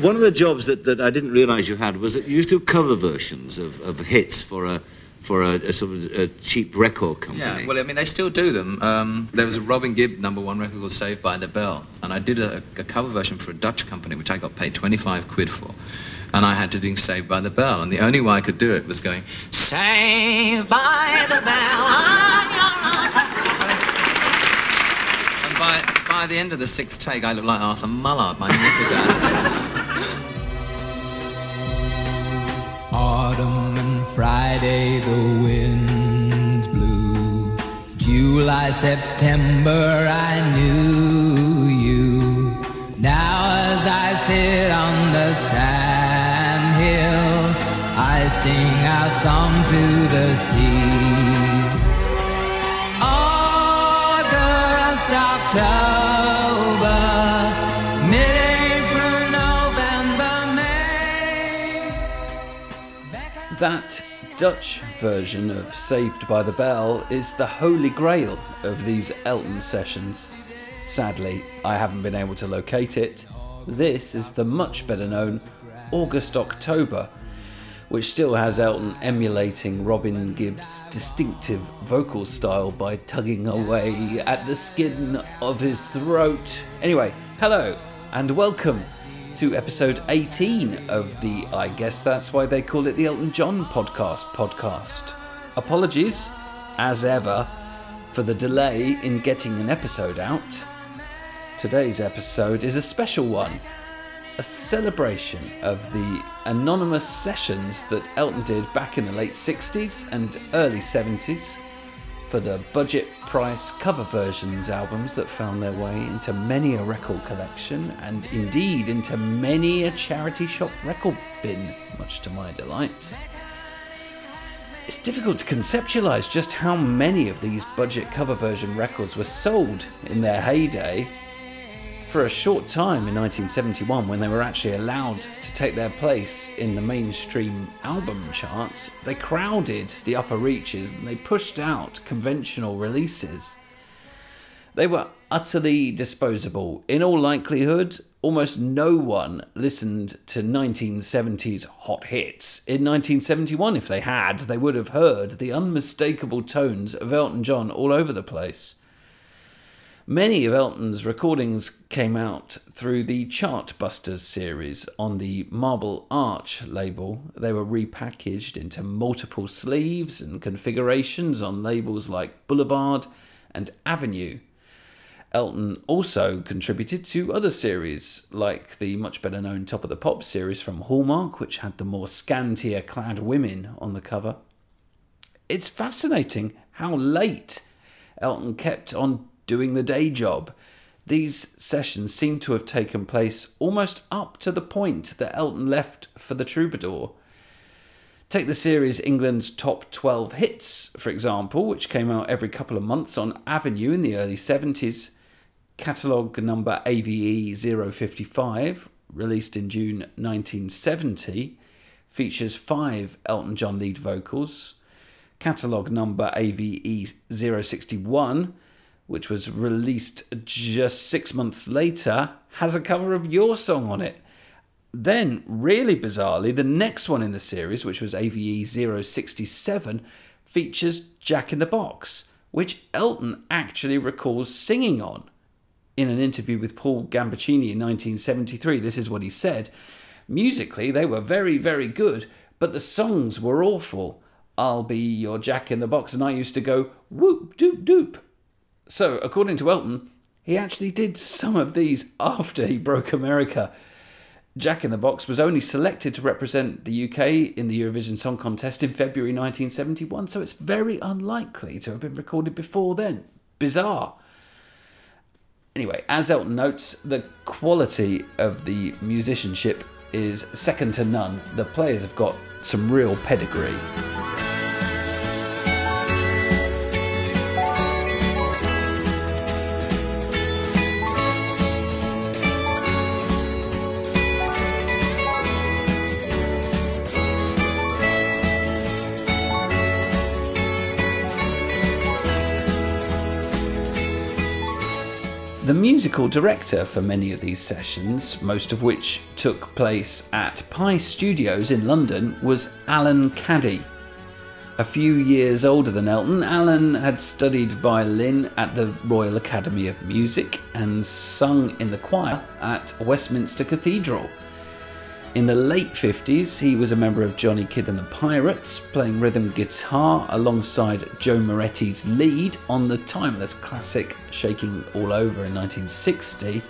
one of the jobs that, that I didn't realise you had was that you used to do cover versions of, of hits for a for a, a sort of a cheap record company. Yeah, well, I mean, they still do them. Um, there was a Robin Gibb number one record called Saved by the Bell, and I did a, a cover version for a Dutch company, which I got paid 25 quid for. And I had to do Saved by the Bell, and the only way I could do it was going, Saved by the Bell. and by, by the end of the sixth take, I looked like Arthur Mullard. My neck out Friday the winds blew. July, September I knew you. Now as I sit on the sand hill, I sing our song to the sea. August, October, That Dutch version of Saved by the Bell is the holy grail of these Elton sessions. Sadly, I haven't been able to locate it. This is the much better known August October, which still has Elton emulating Robin Gibb's distinctive vocal style by tugging away at the skin of his throat. Anyway, hello and welcome to episode 18 of the I guess that's why they call it the Elton John podcast podcast. Apologies, as ever, for the delay in getting an episode out. Today's episode is a special one, a celebration of the anonymous sessions that Elton did back in the late 60s and early 70s for the budget price cover versions albums that found their way into many a record collection and indeed into many a charity shop record bin, much to my delight. It's difficult to conceptualize just how many of these budget cover version records were sold in their heyday. For a short time in 1971, when they were actually allowed to take their place in the mainstream album charts, they crowded the upper reaches and they pushed out conventional releases. They were utterly disposable. In all likelihood, almost no one listened to 1970s hot hits. In 1971, if they had, they would have heard the unmistakable tones of Elton John all over the place. Many of Elton's recordings came out through the Chartbusters series on the Marble Arch label. They were repackaged into multiple sleeves and configurations on labels like Boulevard and Avenue. Elton also contributed to other series, like the much better known Top of the Pop series from Hallmark, which had the more scantier clad women on the cover. It's fascinating how late Elton kept on doing the day job. These sessions seem to have taken place almost up to the point that Elton left for the Troubadour. Take the series England's Top 12 Hits, for example, which came out every couple of months on Avenue in the early 70s. Catalogue number AVE 055, released in June 1970, features five Elton John lead vocals. Catalogue number AVE 061, which was released just six months later, has a cover of your song on it. Then, really bizarrely, the next one in the series, which was AVE 067, features Jack in the Box, which Elton actually recalls singing on. In an interview with Paul Gambaccini in 1973, this is what he said Musically, they were very, very good, but the songs were awful. I'll be your Jack in the Box, and I used to go whoop doop doop. So, according to Elton, he actually did some of these after he broke America. Jack in the Box was only selected to represent the UK in the Eurovision Song Contest in February 1971, so it's very unlikely to have been recorded before then. Bizarre. Anyway, as Elton notes, the quality of the musicianship is second to none. The players have got some real pedigree. The musical director for many of these sessions, most of which took place at Pye Studios in London, was Alan Caddy. A few years older than Elton, Alan had studied violin at the Royal Academy of Music and sung in the choir at Westminster Cathedral. In the late 50s, he was a member of Johnny Kidd and the Pirates, playing rhythm guitar alongside Joe Moretti's lead on the timeless classic Shaking All Over in 1960.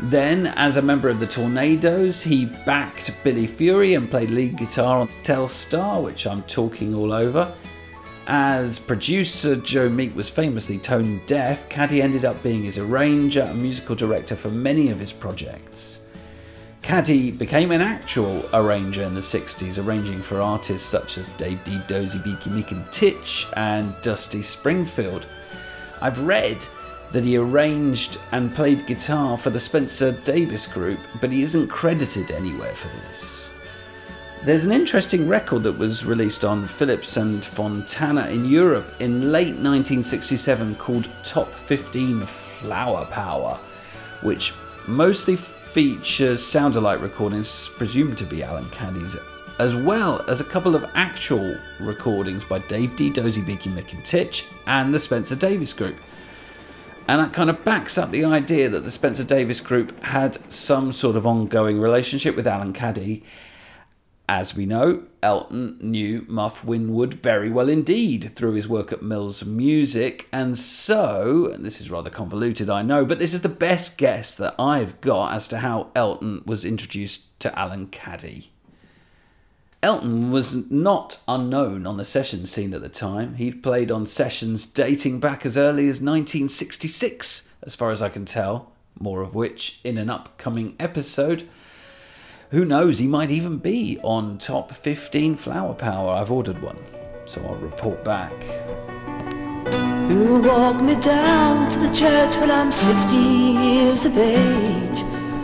Then, as a member of the Tornados, he backed Billy Fury and played lead guitar on Telstar, which I'm talking all over. As producer, Joe Meek was famously tone deaf. Caddy ended up being his arranger and musical director for many of his projects. Caddy became an actual arranger in the 60s, arranging for artists such as Dave Dee, Dozy, Beaky Mick and Titch and Dusty Springfield. I've read that he arranged and played guitar for the Spencer Davis Group, but he isn't credited anywhere for this. There's an interesting record that was released on Philips and Fontana in Europe in late 1967 called Top 15 Flower Power, which mostly features sound-alike recordings presumed to be Alan Caddy's, as well as a couple of actual recordings by Dave Dee, Dozy, Beaky, Mick and Titch, and the Spencer Davis Group. And that kind of backs up the idea that the Spencer Davis Group had some sort of ongoing relationship with Alan Caddy. As we know, Elton knew Muff Winwood very well indeed through his work at Mills Music, and so, and this is rather convoluted, I know, but this is the best guess that I've got as to how Elton was introduced to Alan Caddy. Elton was not unknown on the session scene at the time. He'd played on sessions dating back as early as 1966, as far as I can tell, more of which in an upcoming episode. Who knows, he might even be on top 15 Flower Power. I've ordered one, so I'll report back. You walk me down to the church when I'm 60 years of age.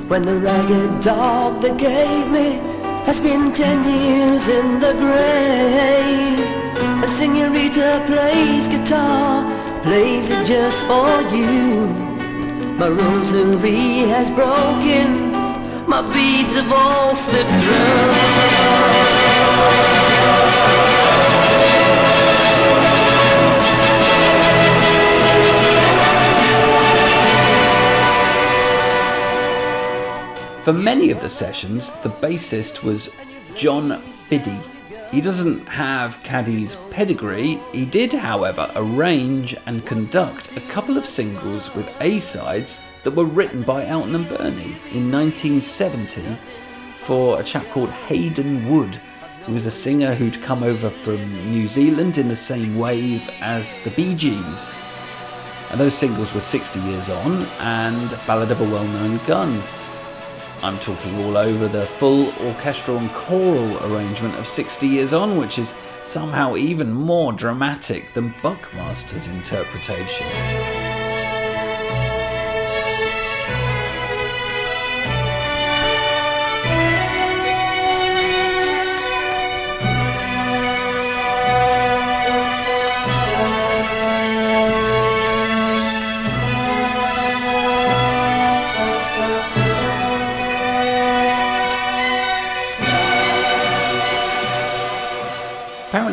When the ragged dog that gave me has been 10 years in the grave. A senorita plays guitar, plays it just for you. My rosary has broken, my beads have all slipped For many of the sessions, the bassist was John Fiddy. He doesn't have Caddy's pedigree. He did, however, arrange and conduct a couple of singles with A-sides that were written by Elton and Bernie in 1970 for a chap called Hayden Wood. He was a singer who'd come over from New Zealand in the same wave as the Bee Gees. And those singles were 60 Years On and Ballad of a Well Known Gun. I'm talking all over the full orchestral and choral arrangement of 60 Years On, which is somehow even more dramatic than Buckmaster's interpretation.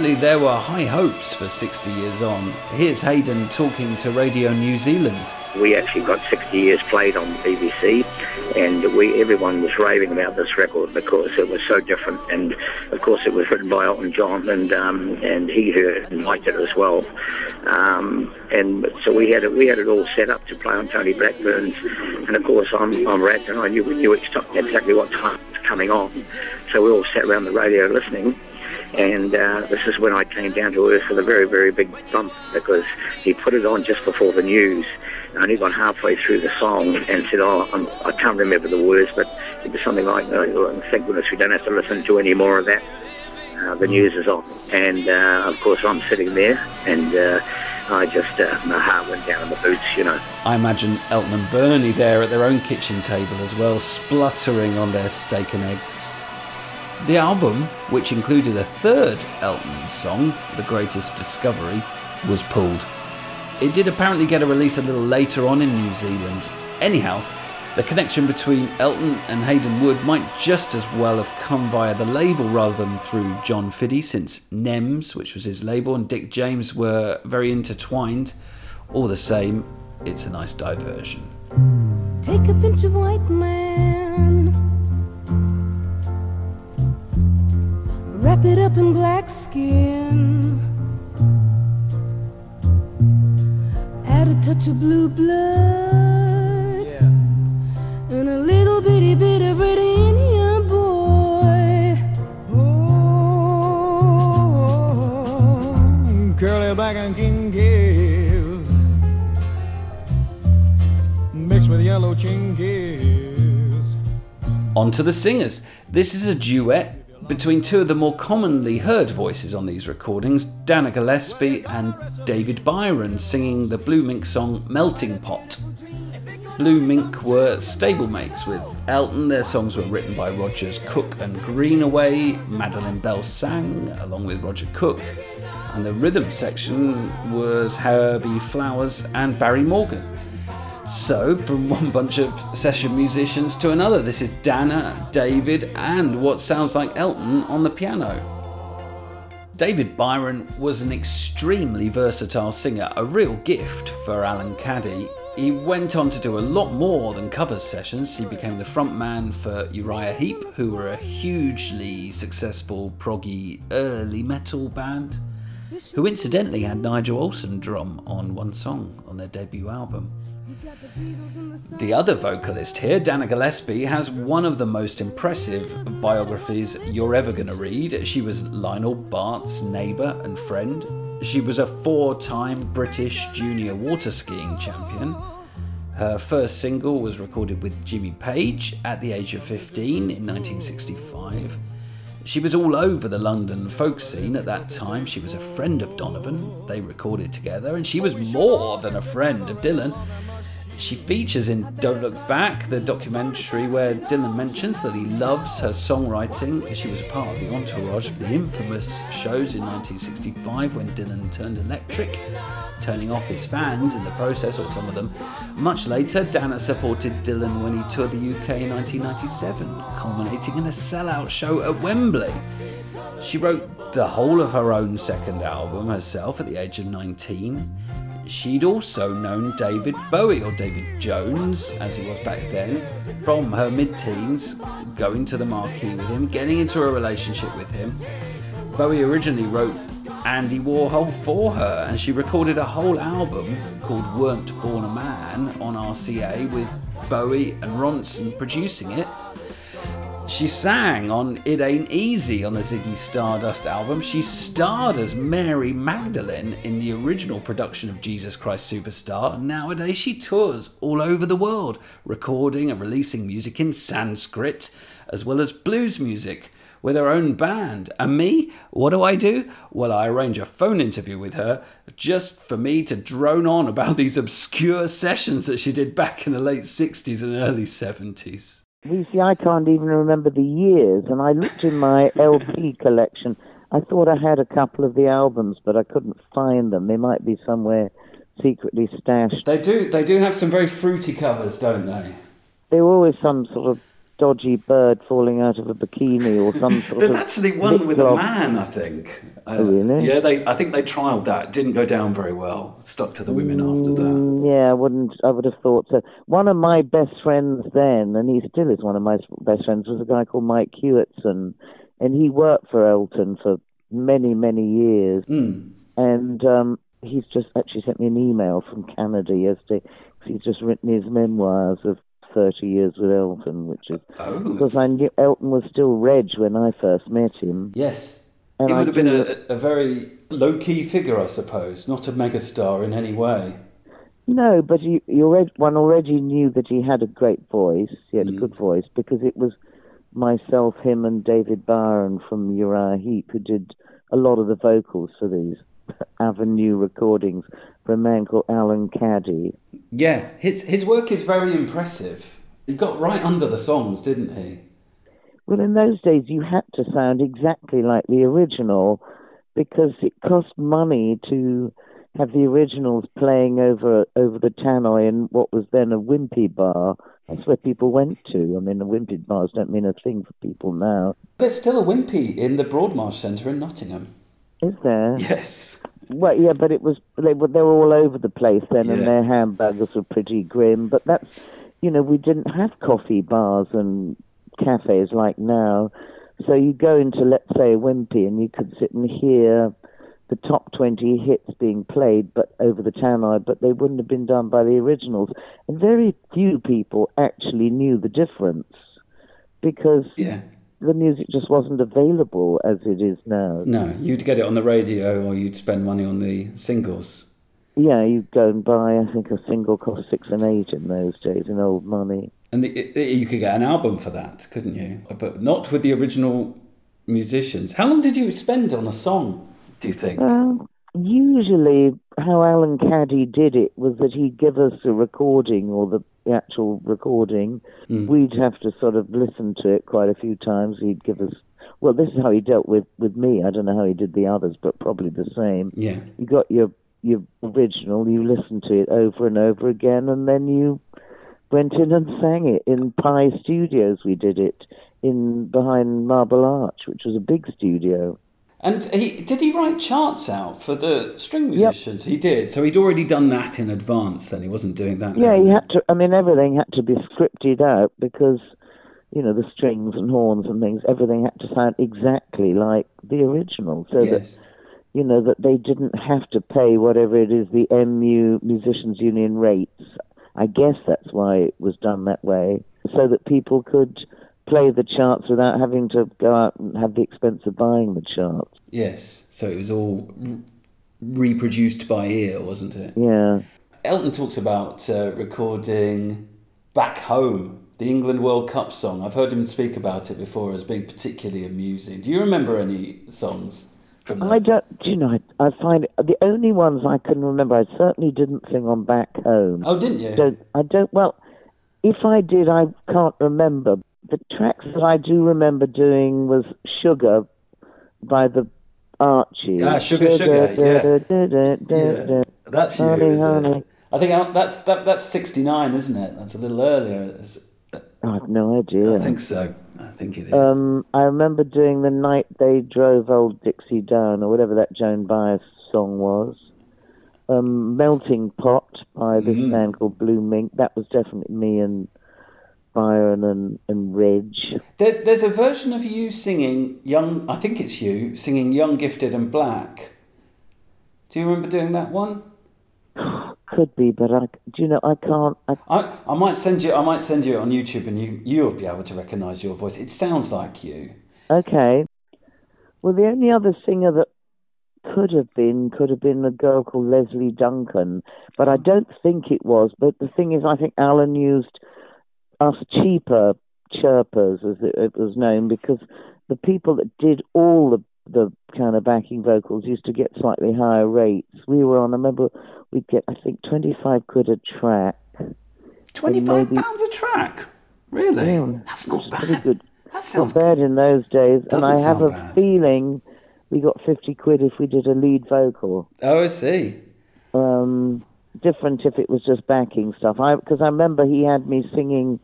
Apparently, there were high hopes for 60 Years On. Here's Hayden talking to Radio New Zealand. We actually got 60 years played on BBC, and we everyone was raving about this record because it was so different. And of course, it was written by Elton John, and um, and he heard and liked it as well. Um, and so we had it we had it all set up to play on Tony Blackburn's, and of course I'm I'm Rat, and I knew we knew exactly what time was coming on. So we all sat around the radio listening and uh, this is when I came down to earth with a very, very big bump because he put it on just before the news. I only got halfway through the song and said, "Oh, I'm, I can't remember the words, but it was something like, oh, thank goodness we don't have to listen to any more of that. Uh, the news is on." And uh, of course, I'm sitting there, and uh, I just uh, my heart went down in the boots, you know. I imagine Elton and Bernie there at their own kitchen table as well, spluttering on their steak and eggs. The album, which included a third Elton song, The Greatest Discovery, was pulled. It did apparently get a release a little later on in New Zealand. Anyhow, the connection between Elton and Hayden Wood might just as well have come via the label rather than through John Fiddy, since Nems, which was his label, and Dick James were very intertwined. All the same, it's a nice diversion. Take a pinch of white man, wrap it up in black skin, add a touch of blue blood, and a little bitty bit of red Indian boy. Oh, curly black and king gills mixed with yellow chinkies. On to the singers. This is a duet between two of the more commonly heard voices on these recordings, Dana Gillespie and David Byron, singing the Blue Mink song Melting Pot. Blue Mink were stablemates with Elton. Their songs were written by Rogers, Cook, and Greenaway. Madeline Bell sang along with Roger Cook. And the rhythm section was Herbie Flowers and Barry Morgan. So, from one bunch of session musicians to another, this is Dana, David, and what sounds like Elton on the piano. David Byron was an extremely versatile singer, a real gift for Alan Caddy. He went on to do a lot more than covers sessions. He became the frontman for Uriah Heep, who were a hugely successful proggy early metal band, who incidentally had Nigel Olsson drum on one song on their debut album. The other vocalist here, Dana Gillespie, has one of the most impressive biographies you're ever going to read. She was Lionel Bart's neighbour and friend. She was a four time British junior water skiing champion. Her first single was recorded with Jimmy Page at the age of 15 in 1965. She was all over the London folk scene at that time. She was a friend of Donovan. They recorded together, and she was more than a friend of Dylan. She features in Don't Look Back, the documentary where Dylan mentions that he loves her songwriting. She was a part of the entourage of the infamous shows in 1965 when Dylan turned electric, turning off his fans in the process, or some of them. Much later, Dana supported Dylan when he toured the UK in 1997, culminating in a sellout show at Wembley. She wrote the whole of her own second album herself at the age of 19. She'd also known David Bowie, or David Jones, as he was back then, from her mid teens, going to the marquee with him, getting into a relationship with him. Bowie originally wrote Andy Warhol for her, and she recorded a whole album called Weren't Born a Man on RCA with Bowie and Ronson producing it. She sang on It Ain't Easy on the Ziggy Stardust album. She starred as Mary Magdalene in the original production of Jesus Christ Superstar. Nowadays she tours all over the world, recording and releasing music in Sanskrit as well as blues music with her own band. And me, what do I do? Well, I arrange a phone interview with her just for me to drone on about these obscure sessions that she did back in the late 60s and early 70s. You see, I can't even remember the years, and I looked in my LP collection. I thought I had a couple of the albums, but I couldn't find them. They might be somewhere secretly stashed. They do. They do have some very fruity covers, don't they? There were always some sort of dodgy bird falling out of a bikini or some sort There's of. actually one with a man, I think. Uh, Oh, really? Yeah, they. I think they trialled that. Didn't go down very well. Stuck to the women after that. Mm, Yeah, I wouldn't. I would have thought so. One of my best friends then, and he still is one of my best friends, was a guy called Mike Hewitson, and he worked for Elton for many, many years. Mm. And um, he's just actually sent me an email from Canada yesterday. 'cause He's just written his memoirs of 30 years with Elton, which is Oh. because I knew Elton was still Reg when I first met him. Yes. And he I would have been a, a very low key figure, I suppose, not a megastar in any way. No, but you, you already, one already knew that he had a great voice. He had a mm. good voice because it was myself, him, and David Byron from Uriah Heep who did a lot of the vocals for these Avenue recordings for a man called Alan Caddy. Yeah, his his work is very impressive. He got right under the songs, didn't he? Well, in those days, you had to sound exactly like the original because it cost money to have the originals playing over over the tannoy in what was then a wimpy bar. That's where people went to. I mean, the wimpy bars don't mean a thing for people now. There's still a Wimpy in the Broadmarsh Centre in Nottingham. Is there? Yes. Well, yeah, but it was they were they were all over the place then, and their hamburgers were pretty grim. But that's, you know, we didn't have coffee bars and cafes like now. So you go into, let's say, a Wimpy, and you could sit and hear the top 20 hits being played, but over the tannoy, but they wouldn't have been done by the originals. And very few people actually knew the difference because Yeah. The music just wasn't available as it is now. No, you'd get it on the radio or you'd spend money on the singles. Yeah, you'd go and buy, I think, a single cost six and eight in those days in old money. And the, it, you could get an album for that, couldn't you? But not with the original musicians. How long did you spend on a song, do you think? Well, usually how Alan Caddy did it was that he'd give us a recording or the the actual recording. Mm. We'd have to sort of listen to it quite a few times. He'd give us, well, this is how he dealt with, with me. I don't know how he did the others, but probably the same. Yeah. You got your your original, you listened to it over and over again, and then you went in and sang it in Pye Studios. We did it in behind Marble Arch, which was a big studio. And he did he write charts out for the string musicians? He did. So he'd already done that in advance. Then he wasn't doing that. Yeah, now. he had to. I mean, everything had to be scripted out because, you know, the strings and horns and things. Everything had to sound exactly like the original, so Yes. that you know that they didn't have to pay whatever it is the MU Musicians Union rates. I guess that's why it was done that way, so that people could play the charts without having to go out and have the expense of buying the charts. Yes. So it was all reproduced by ear, wasn't it? Yeah. Elton talks about uh, recording Back Home, the England World Cup song. I've heard him speak about it before as being particularly amusing. Do you remember any songs from that? I don't. Do you know? I, I find it, the only ones I can remember. I certainly didn't sing on Back Home. Oh, didn't you? I don't. Well, if I did, I can't remember. The tracks that I do remember doing was Sugar by the Archie. Ah, Sugar, Sugar, yeah. that's you, honey, is it? I think that's that, that's sixty nine, isn't it? That's a little earlier. It's- I have no idea. I think so. I think it is. Um, I remember doing the night they drove old Dixie down, or whatever that Joan Baez song was. Um, Melting Pot by this Mhm. man called Blue Mink. That was definitely me and Byron and, and Reg. There, there's a version of you singing young. I think it's you singing "Young, Gifted, and Black." Do you remember doing that one? Could be, but I, do you know, I can't. I, I, I might send you. I might send you it on YouTube, and you you'll be able to recognise your voice. It sounds like you. okay. Well, the only other singer that could have been could have been a girl called Lesley Duncan, but I don't think it was. But the thing is, I think Alan used us cheaper chirpers, as it, it was known, because the people that did all the the kind of backing vocals used to get slightly higher rates. We were on. I remember we'd get, I think, twenty five quid a track. Twenty five five pounds a track. Really? Yeah, That's not Pretty bad. good. That sounds Not bad in those days, and I have a bad. feeling we got fifty quid if we did a lead vocal. Oh, I see. Um, different if it was just backing stuff. I because I remember he had me singing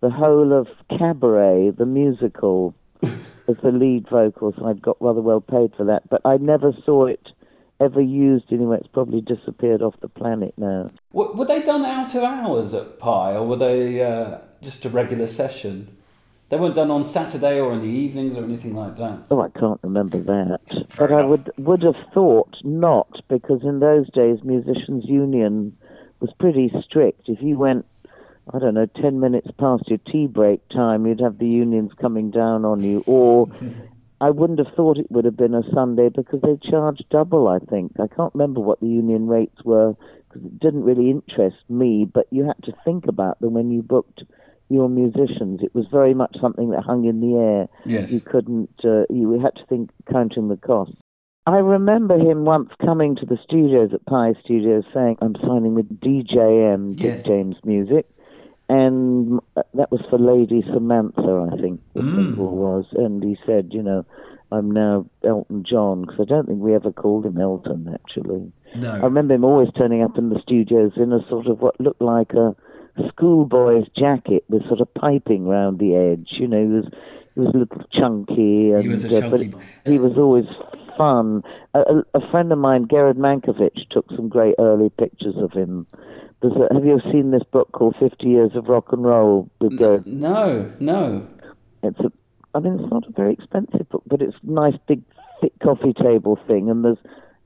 the whole of Cabaret, the musical, as the lead vocal, so I'd got rather well paid for that. But I never saw it ever used anywhere. It's probably disappeared off the planet now. Were, were they done out of hours at Pye, or were they uh, just a regular session? They weren't done on Saturday or in the evenings or anything like that. Oh, I can't remember that. but I would would have thought not, because in those days, musicians' union was pretty strict. If you went, I don't know, ten minutes past your tea break time, you'd have the unions coming down on you. Or I wouldn't have thought it would have been a Sunday because they charged double. I think I can't remember what the union rates were because it didn't really interest me. But you had to think about them when you booked your musicians. It was very much something that hung in the air. Yes. You couldn't, uh, you had to think, counting the cost. I remember him once coming to the studios at Pye Studios saying, I'm signing with DJM, Dick Yes. James Music. And uh, that was for Lady Samantha, I think the Mm. single was. And he said, you know, I'm now Elton John, because I don't think we ever called him Elton, actually. No. I remember him always turning up in the studios in a sort of what looked like a schoolboy's jacket with sort of piping round the edge. You know, he was he was a little chunky, and was uh, but chunky he was always fun. A, a, a friend of mine, Gered Mankowitz, took some great early pictures of him. There's a, have you ever seen this book called Fifty Years of Rock and Roll with Gered? No, no. It's a, I mean, it's not a very expensive book, but it's a nice big thick coffee table thing, and there's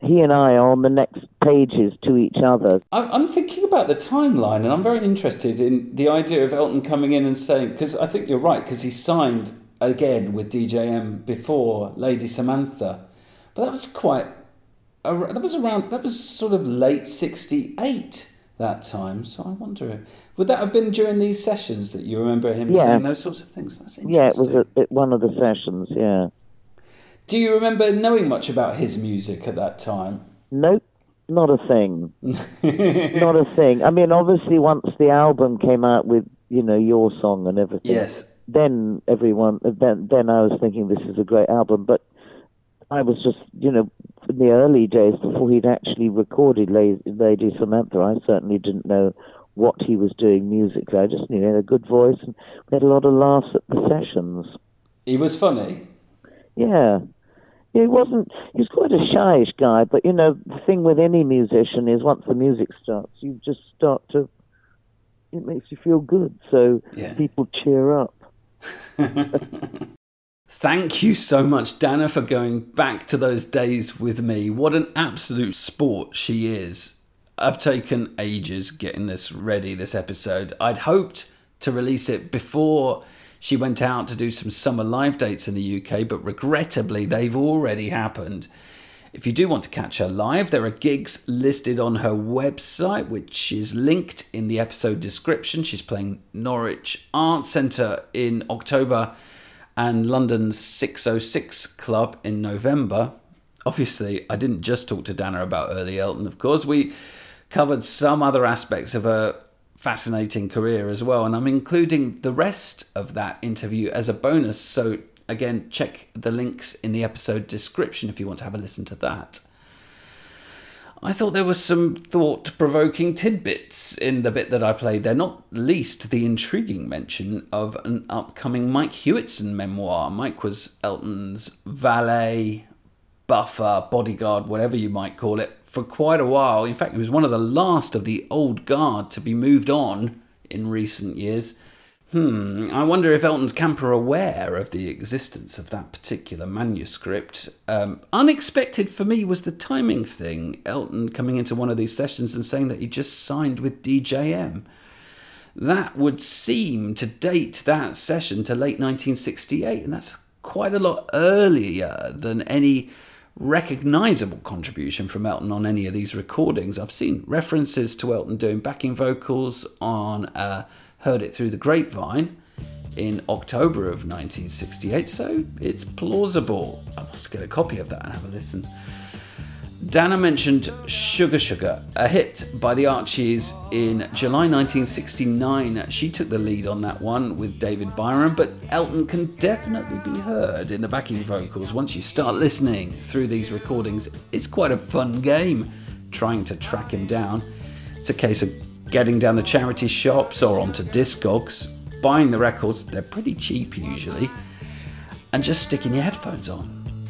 he and I are on the next pages to each other. I'm I'm thinking about the timeline, and I'm very interested in the idea of Elton coming in and saying, because I think you're right, because he signed again with DJM before Lady Samantha, but that was quite, that was around, that was sort of late '68 that time. So I wonder, would that have been during these sessions that you remember him Yeah. saying those sorts of things? That's interesting. Yeah, it was at, at one of the sessions. Yeah. Do you remember knowing much about his music at that time? Nope, not a thing. not a thing. I mean, obviously, once the album came out with you know your song and everything, Yes. then everyone, then then I was thinking this is a great album. But I was just you know in the early days before he'd actually recorded Lady Samantha, I certainly didn't know what he was doing musically. I just knew he had a good voice and we had a lot of laughs at the sessions. He was funny. Yeah. Yeah, He wasn't. He was quite a shyish guy, but you know, the thing with any musician is once the music starts, you just start to. It makes you feel good, so Yeah. people cheer up. Thank you so much, Dana, for going back to those days with me. What an absolute sport she is. I've taken ages getting this ready, this episode. I'd hoped to release it before she went out to do some summer live dates in the UK, but regrettably, they've already happened. If you do want to catch her live, there are gigs listed on her website, which is linked in the episode description. She's playing Norwich Arts Centre in October and London's 606 Club in November. Obviously, I didn't just talk to Dana about early Elton, of course. We covered some other aspects of her fascinating career as well, and I'm including the rest of that interview as a bonus. So, again, check the links in the episode description if you want to have a listen to that. I thought there was some thought provoking tidbits in the bit that I played there, not least the intriguing mention of an upcoming Mike Hewitson memoir. Mike was Elton's valet, buffer, bodyguard, whatever you might call it, for quite a while. In fact, he was one of the last of the old guard to be moved on in recent years. Hmm, I wonder if Elton's camp are aware of the existence of that particular manuscript. Um, unexpected for me was the timing thing. Elton coming into one of these sessions and saying that he just signed with DJM. That would seem to date that session to late 1968, and that's quite a lot earlier than any recognizable contribution from Elton on any of these recordings. I've seen references to Elton doing backing vocals on uh, Heard It Through the Grapevine in October of 1968, so it's plausible. I must get a copy of that and have a listen. Dana mentioned Sugar Sugar, a hit by the Archies in July 1969. She took the lead on that one with David Byron, but Elton can definitely be heard in the backing vocals once you start listening through these recordings. It's quite a fun game trying to track him down. It's a case of getting down the charity shops or onto Discogs, buying the records, they're pretty cheap usually, and just sticking your headphones on.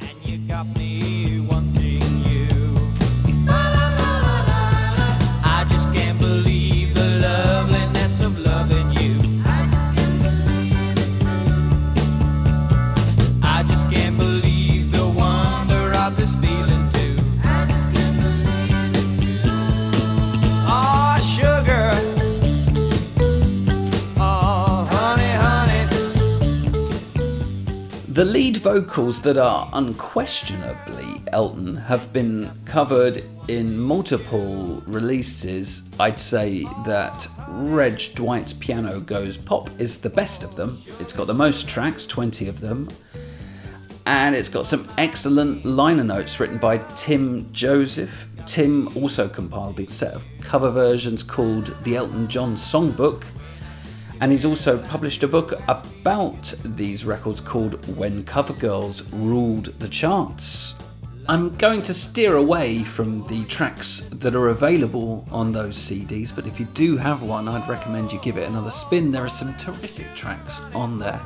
The lead vocals that are unquestionably Elton have been covered in multiple releases. I'd say that Reg Dwight's Piano Goes Pop is the best of them. It's got the most tracks, 20 of them. And it's got some excellent liner notes written by Tim Joseph. Tim also compiled a set of cover versions called the Elton John Songbook. And he's also published a book about these records called When Cover Girls Ruled the Charts. I'm going to steer away from the tracks that are available on those CDs, but if you do have one, I'd recommend you give it another spin. There are some terrific tracks on there.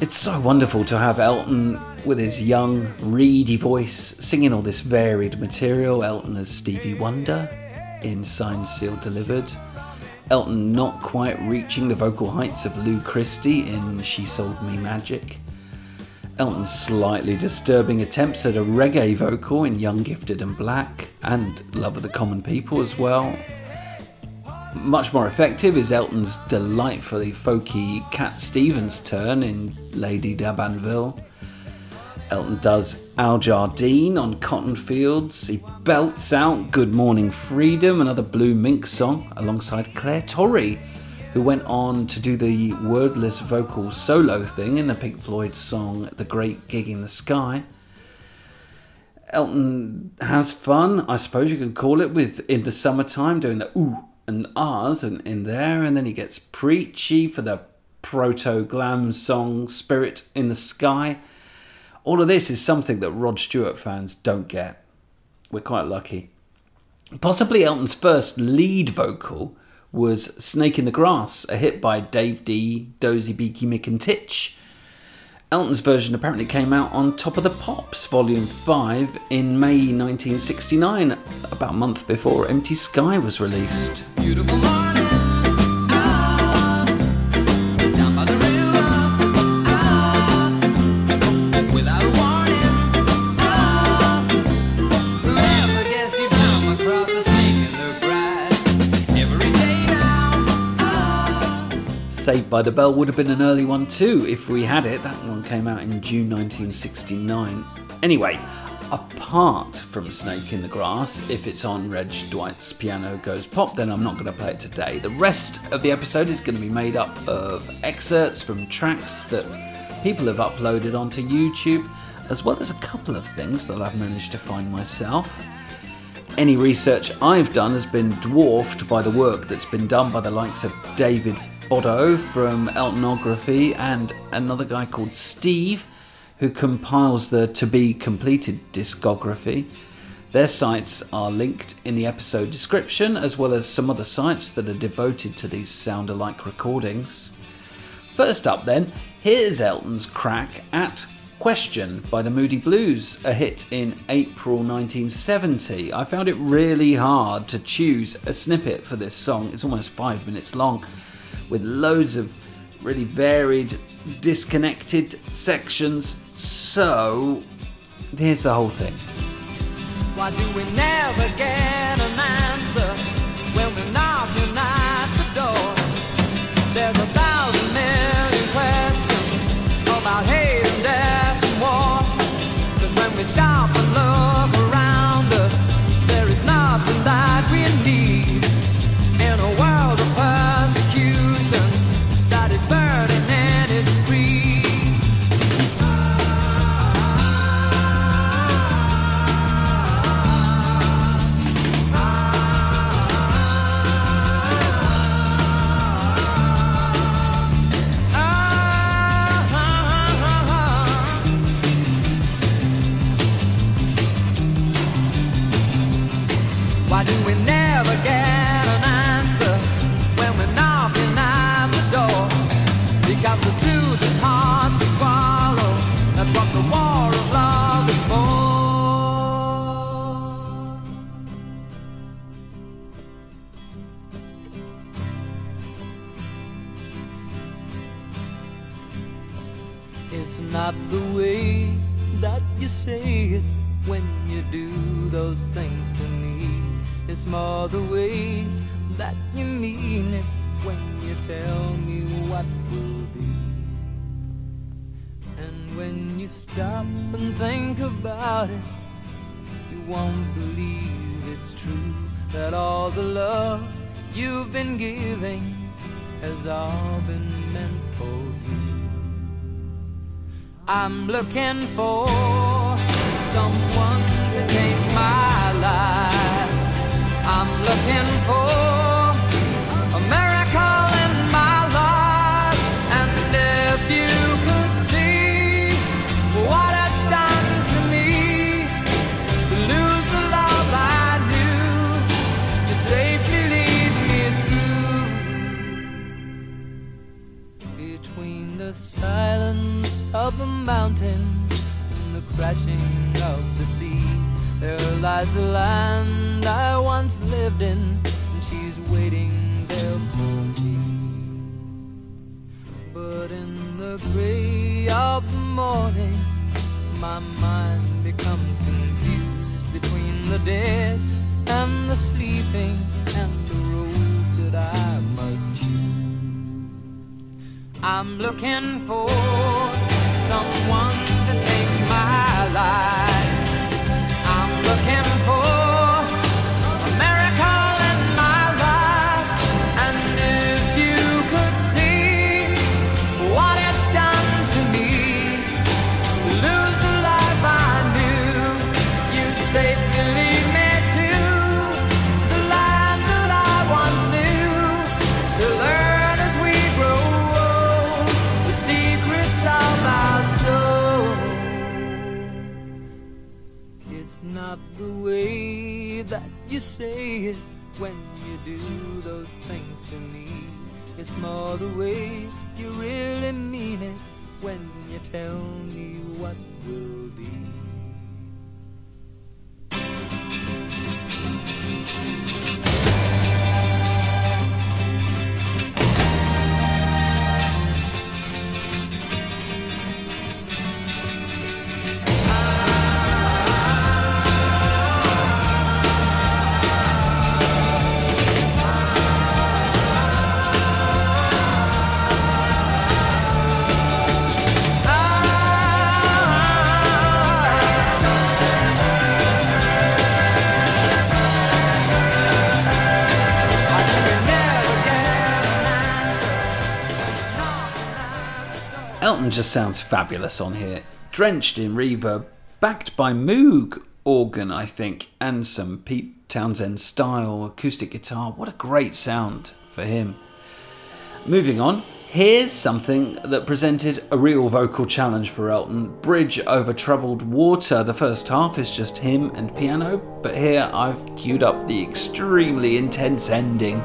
It's so wonderful to have Elton with his young, reedy voice singing all this varied material. Elton as Stevie Wonder in Signed, Sealed, Delivered. Elton not quite reaching the vocal heights of Lou Christie in She Sold Me Magic. Elton's slightly disturbing attempts at a reggae vocal in Young, Gifted and Black, and Love of the Common People as well. Much more effective is Elton's delightfully folky Cat Stevens turn in Lady d'Arbanville. Elton does Al Jardine on Cotton Fields. He belts out Good Morning Freedom, another Blue Mink song, alongside Clare Torry, who went on to do the wordless vocal solo thing in the Pink Floyd song The Great Gig in the Sky. Elton has fun, I suppose you could call it, with in the summertime doing the ooh and ahs and in there, and then he gets preachy for the proto glam song Spirit in the Sky. All of this is something that Rod Stewart fans don't get. We're quite lucky. Possibly Elton's first lead vocal was Snake in the Grass, a hit by Dave Dee, Dozy Beaky Mick and Titch. Elton's version apparently came out on Top of the Pops, Volume 5, in May 1969, about a month before Empty Sky was released. By the Bell would have been an early one too if we had it. That one came out in June 1969. Anyway, apart from Snake in the Grass, if it's on Reg Dwight's Piano Goes Pop, then I'm not going to play it today. The rest of the episode is going to be made up of excerpts from tracks that people have uploaded onto YouTube, as well as a couple of things that I've managed to find myself. Any research I've done has been dwarfed by the work that's been done by the likes of David Bodoh from Eltonography and another guy called Steve, who compiles the To Be Completed discography. Their sites are linked in the episode description, as well as some other sites that are devoted to these sound alike recordings. First up, then, here's Elton's crack at Question by the Moody Blues, a hit in April 1970. I found it really hard to choose a snippet for this song. It's almost five minutes long, with loads of really varied, disconnected sections. So, here's the whole thing. Why do we never get an answer Just sounds fabulous on here, drenched in reverb, backed by Moog organ, I think, and some Pete Townshend style acoustic guitar. What a great sound for him. Moving on, here's something that presented a real vocal challenge for Elton Bridge over Troubled Water. The first half is just him and piano, but here I've queued up the extremely intense ending.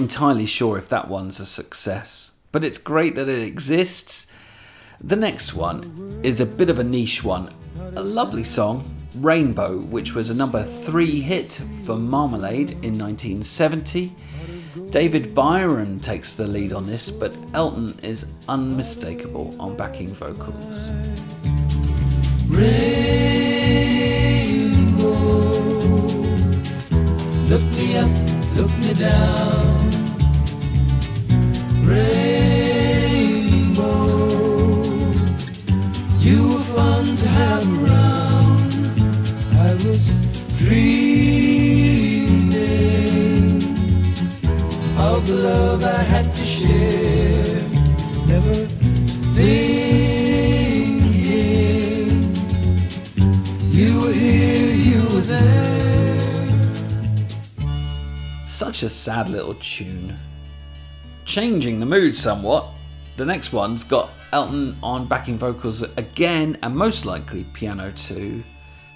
Entirely sure if that one's a success, but it's great that it exists. The next one is a bit of a niche one. A lovely song, Rainbow, which was a number three hit for Marmalade in 1970. David Byron takes the lead on this, but Elton is unmistakable on backing vocals. Rainbow, Look me up, look me down. Such a sad little tune. Changing the mood somewhat, the next one's got Elton on backing vocals again and most likely piano too,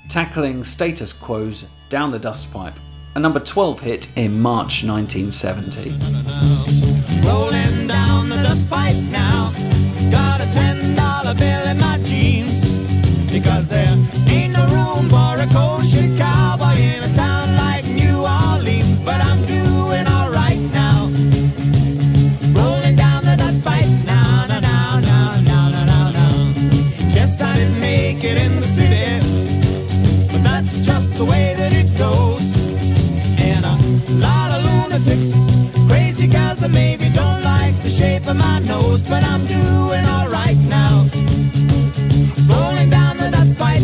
tackling status quo's Down the Dustpipe, a number 12 hit in March 1970. Rolling down the dust pipe now. Got a ten dollar bill in my jeans. Because there ain't no room for a kosher cowboy in a town but I'm doing alright now. Rolling down the dust pipe.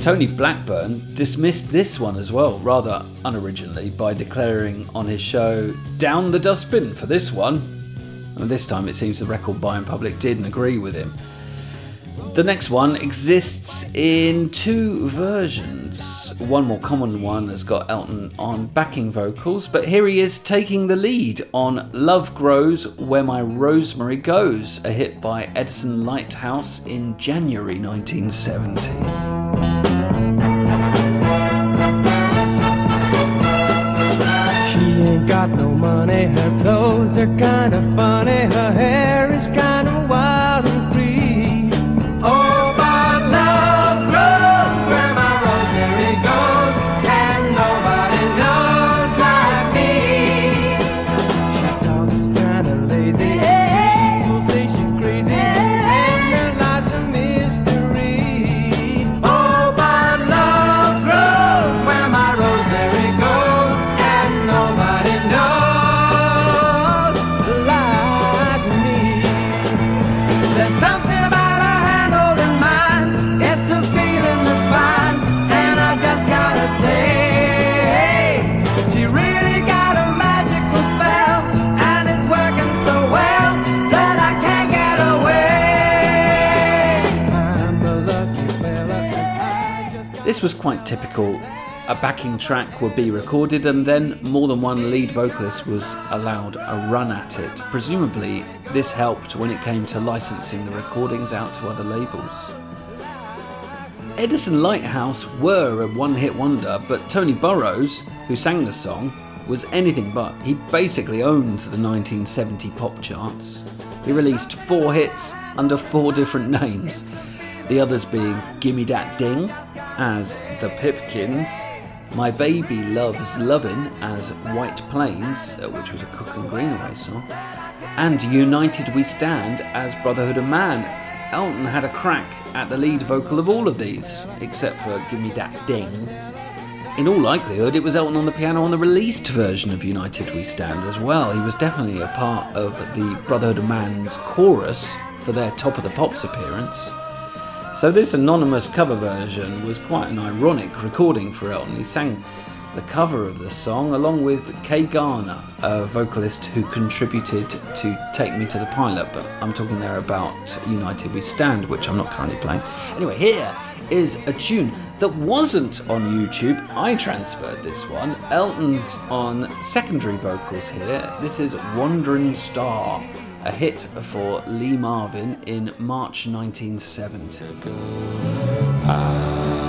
Tony Blackburn dismissed this one as well, rather unoriginally, by declaring on his show, Down the dustbin for this one. And this time it seems the record buying public didn't agree with him. The next one exists in two versions. One more common one has got Elton on backing vocals, but here he is taking the lead on Love Grows Where My Rosemary Goes, a hit by Edison Lighthouse in January 1970. Quite typical. A backing track would be recorded, and then more than one lead vocalist was allowed a run at it. Presumably, this helped when it came to licensing the recordings out to other labels. Edison Lighthouse were a one hit wonder, but Tony Burrows, who sang the song, was anything but. He basically owned the 1970 pop charts. He released four hits under four different names, the others being Gimme Dat Ding as The Pipkins, My Baby Loves Lovin' as White Plains, uh, which was a Cook and Greenaway song, and United We Stand as Brotherhood of Man. Elton had a crack at the lead vocal of all of these, except for Gimme Dat Ding. In all likelihood, it was Elton on the piano on the released version of United We Stand as well. He was definitely a part of the Brotherhood of Man's chorus for their Top of the Pops appearance. So, this anonymous cover version was quite an ironic recording for Elton. He sang the cover of the song along with Kay Garner, a vocalist who contributed to Take Me to the Pilot, but I'm talking there about United We Stand, which I'm not currently playing. Anyway, here is a tune that wasn't on YouTube. I transferred this one. Elton's on secondary vocals here. This is Wandering Star, a hit for Lee Marvin in March 1970. Ah.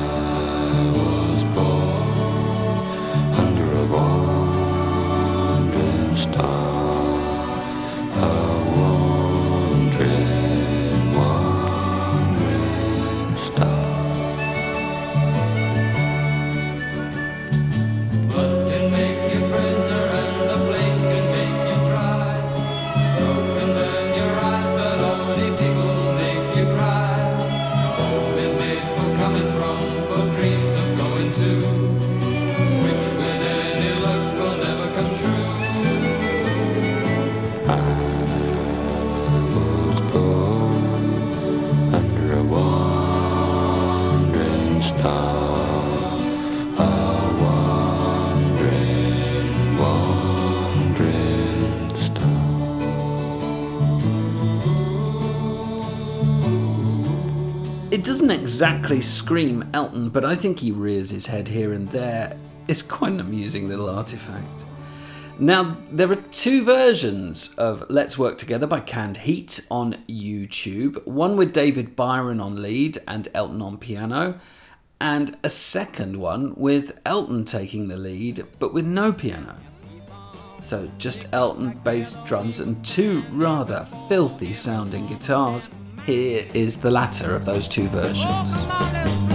Exactly scream Elton, but I think he rears his head here and there. It's quite an amusing little artifact. Now, there are two versions of Let's Work Together by Canned Heat on YouTube one with David Byron on lead and Elton on piano, and a second one with Elton taking the lead but with no piano. So, just Elton, bass, drums, and two rather filthy sounding guitars. Here is the latter of those two versions.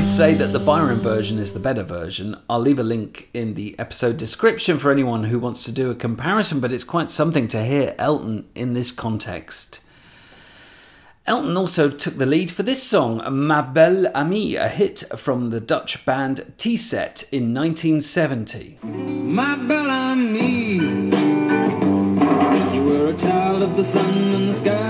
I'd say that the Byron version is the better version. I'll leave a link in the episode description for anyone who wants to do a comparison, but it's quite something to hear Elton in this context. Elton also took the lead for this song, Ma Belle Amie, a hit from the Dutch band Tee Set in 1970. Ma Belle Amie, you were a child of the sun and the sky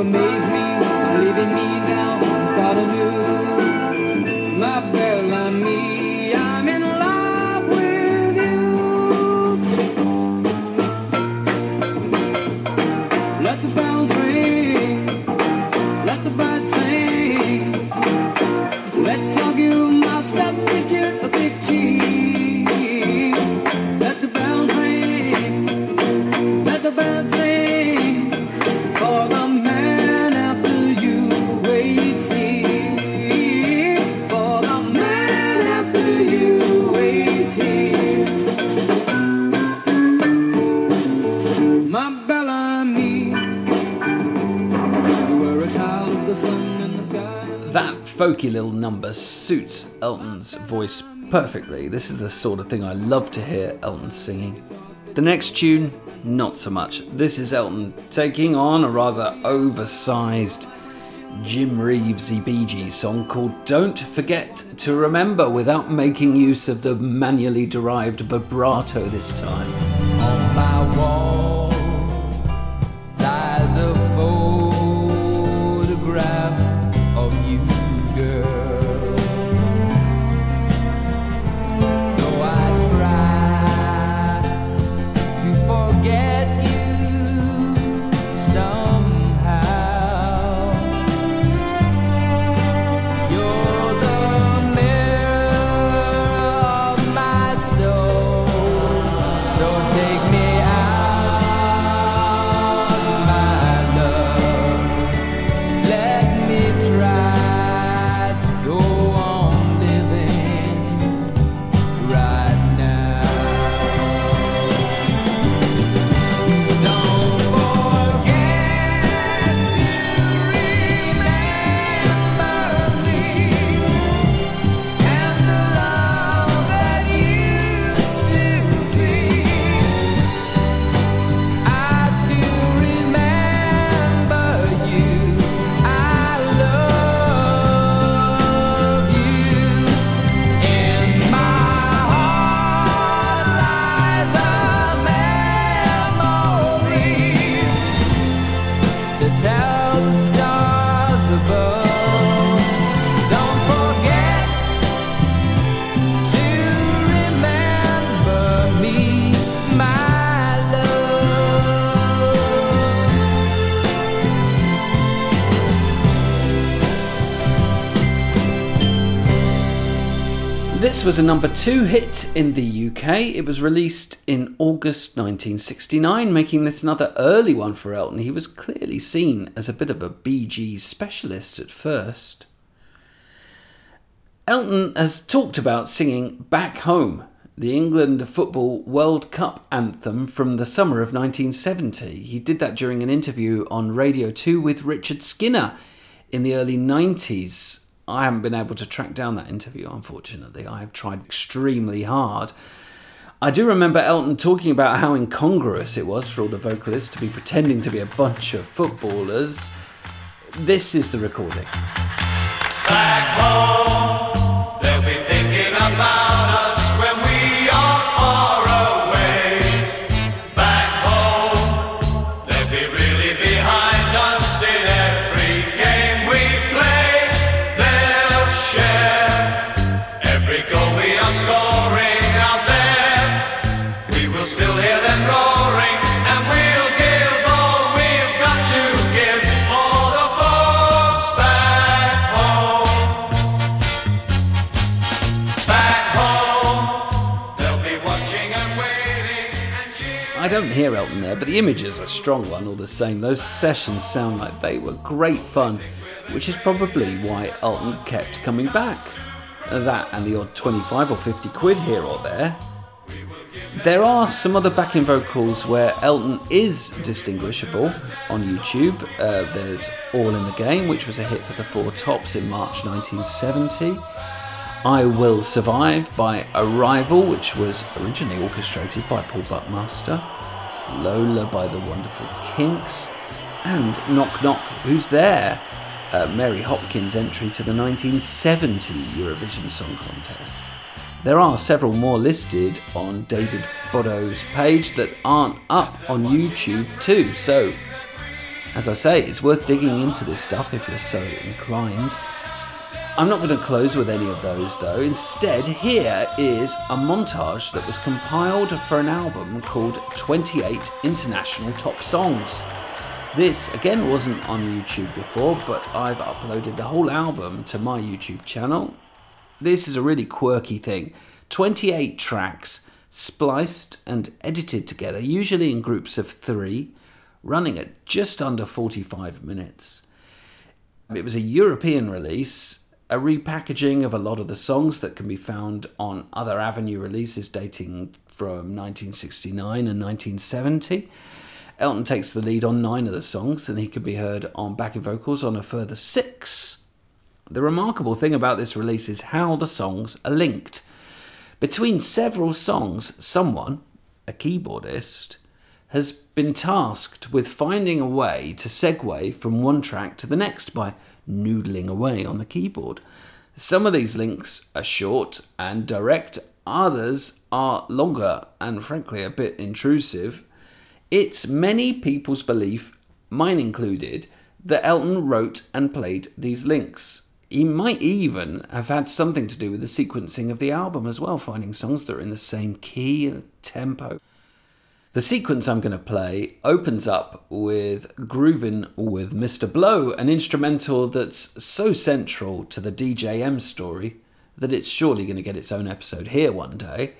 amaze me. Believe in me now and start anew. Folky little number suits Elton's voice perfectly. This is the sort of thing I love to hear Elton singing. The next tune, not so much. This is Elton taking on a rather oversized Jim Reevesy Bee Gees song called Don't Forget to Remember without making use of the manually derived vibrato this time. This was a number two hit in the UK. It was released in August 1969, making this another early one for Elton. He was clearly seen as a bit of a Gees specialist at first. Elton has talked about singing Back Home, the England Football World Cup anthem from the summer of 1970. He did that during an interview on Radio 2 with Richard Skinner in the early 90s. I haven't been able to track down that interview, unfortunately. I have tried extremely hard. I do remember Elton talking about how incongruous it was for all the vocalists to be pretending to be a bunch of footballers. This is the recording. Don't Elton there, but the image is a strong one all the same. Those sessions sound like they were great fun, which is probably why Elton kept coming back. That and the odd 25 or 50 quid here or there. There are some other backing vocals where Elton is distinguishable on YouTube. Uh, there's All in the Game, which was a hit for the Four Tops in March 1970. I Will Survive by Arrival, which was originally orchestrated by Paul Buckmaster. Lola by the Wonderful Kinks. And Knock Knock, Who's There? Uh, Mary Hopkins' entry to the 1970 Eurovision Song Contest. There are several more listed on David Bodoh's page that aren't up on YouTube too, so as I say, it's worth digging into this stuff if you're so inclined. I'm not going to close with any of those though. Instead, here is a montage that was compiled for an album called 28 International Top Songs. This again wasn't on YouTube before, but I've uploaded the whole album to my YouTube channel. This is a really quirky thing 28 tracks spliced and edited together, usually in groups of three, running at just under 45 minutes. It was a European release, a repackaging of a lot of the songs that can be found on other Avenue releases dating from 1969 and 1970. Elton takes the lead on nine of the songs, and he can be heard on backing vocals on a further six. The remarkable thing about this release is how the songs are linked. Between several songs, someone, a keyboardist, has been tasked with finding a way to segue from one track to the next by noodling away on the keyboard. Some of these links are short and direct, others are longer and frankly a bit intrusive. It's many people's belief, mine included, that Elton wrote and played these links. He might even have had something to do with the sequencing of the album as well, finding songs that are in the same key and tempo. The sequence I'm going to play opens up with Groovin' with Mr. Bloe, an instrumental that's so central to the DJM story that it's surely going to get its own episode here one day.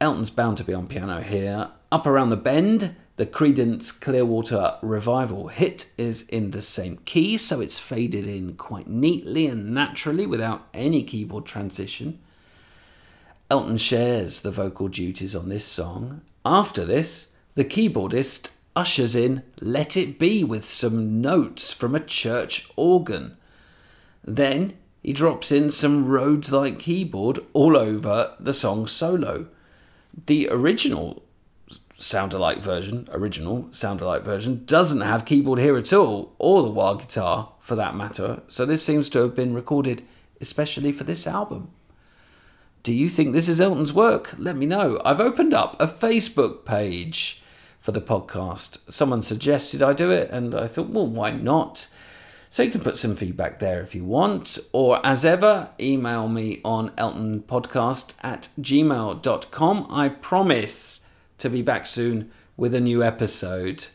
Elton's bound to be on piano here. Up around the bend, the Creedence Clearwater Revival hit is in the same key, so it's faded in quite neatly and naturally without any keyboard transition. Elton shares the vocal duties on this song. After this, the keyboardist ushers in Let It Be with some notes from a church organ. Then he drops in some Rhodes like keyboard all over the song solo. The original sound alike version, original sound alike version, doesn't have keyboard here at all, or the wah guitar for that matter, so this seems to have been recorded especially for this album. Do you think this is Elton's work? Let me know. I've opened up a Facebook page for the podcast. Someone suggested I do it, and I thought, well, why not? So you can put some feedback there if you want, or as ever, email me on eltonpodcast at gmail.com. I promise to be back soon with a new episode.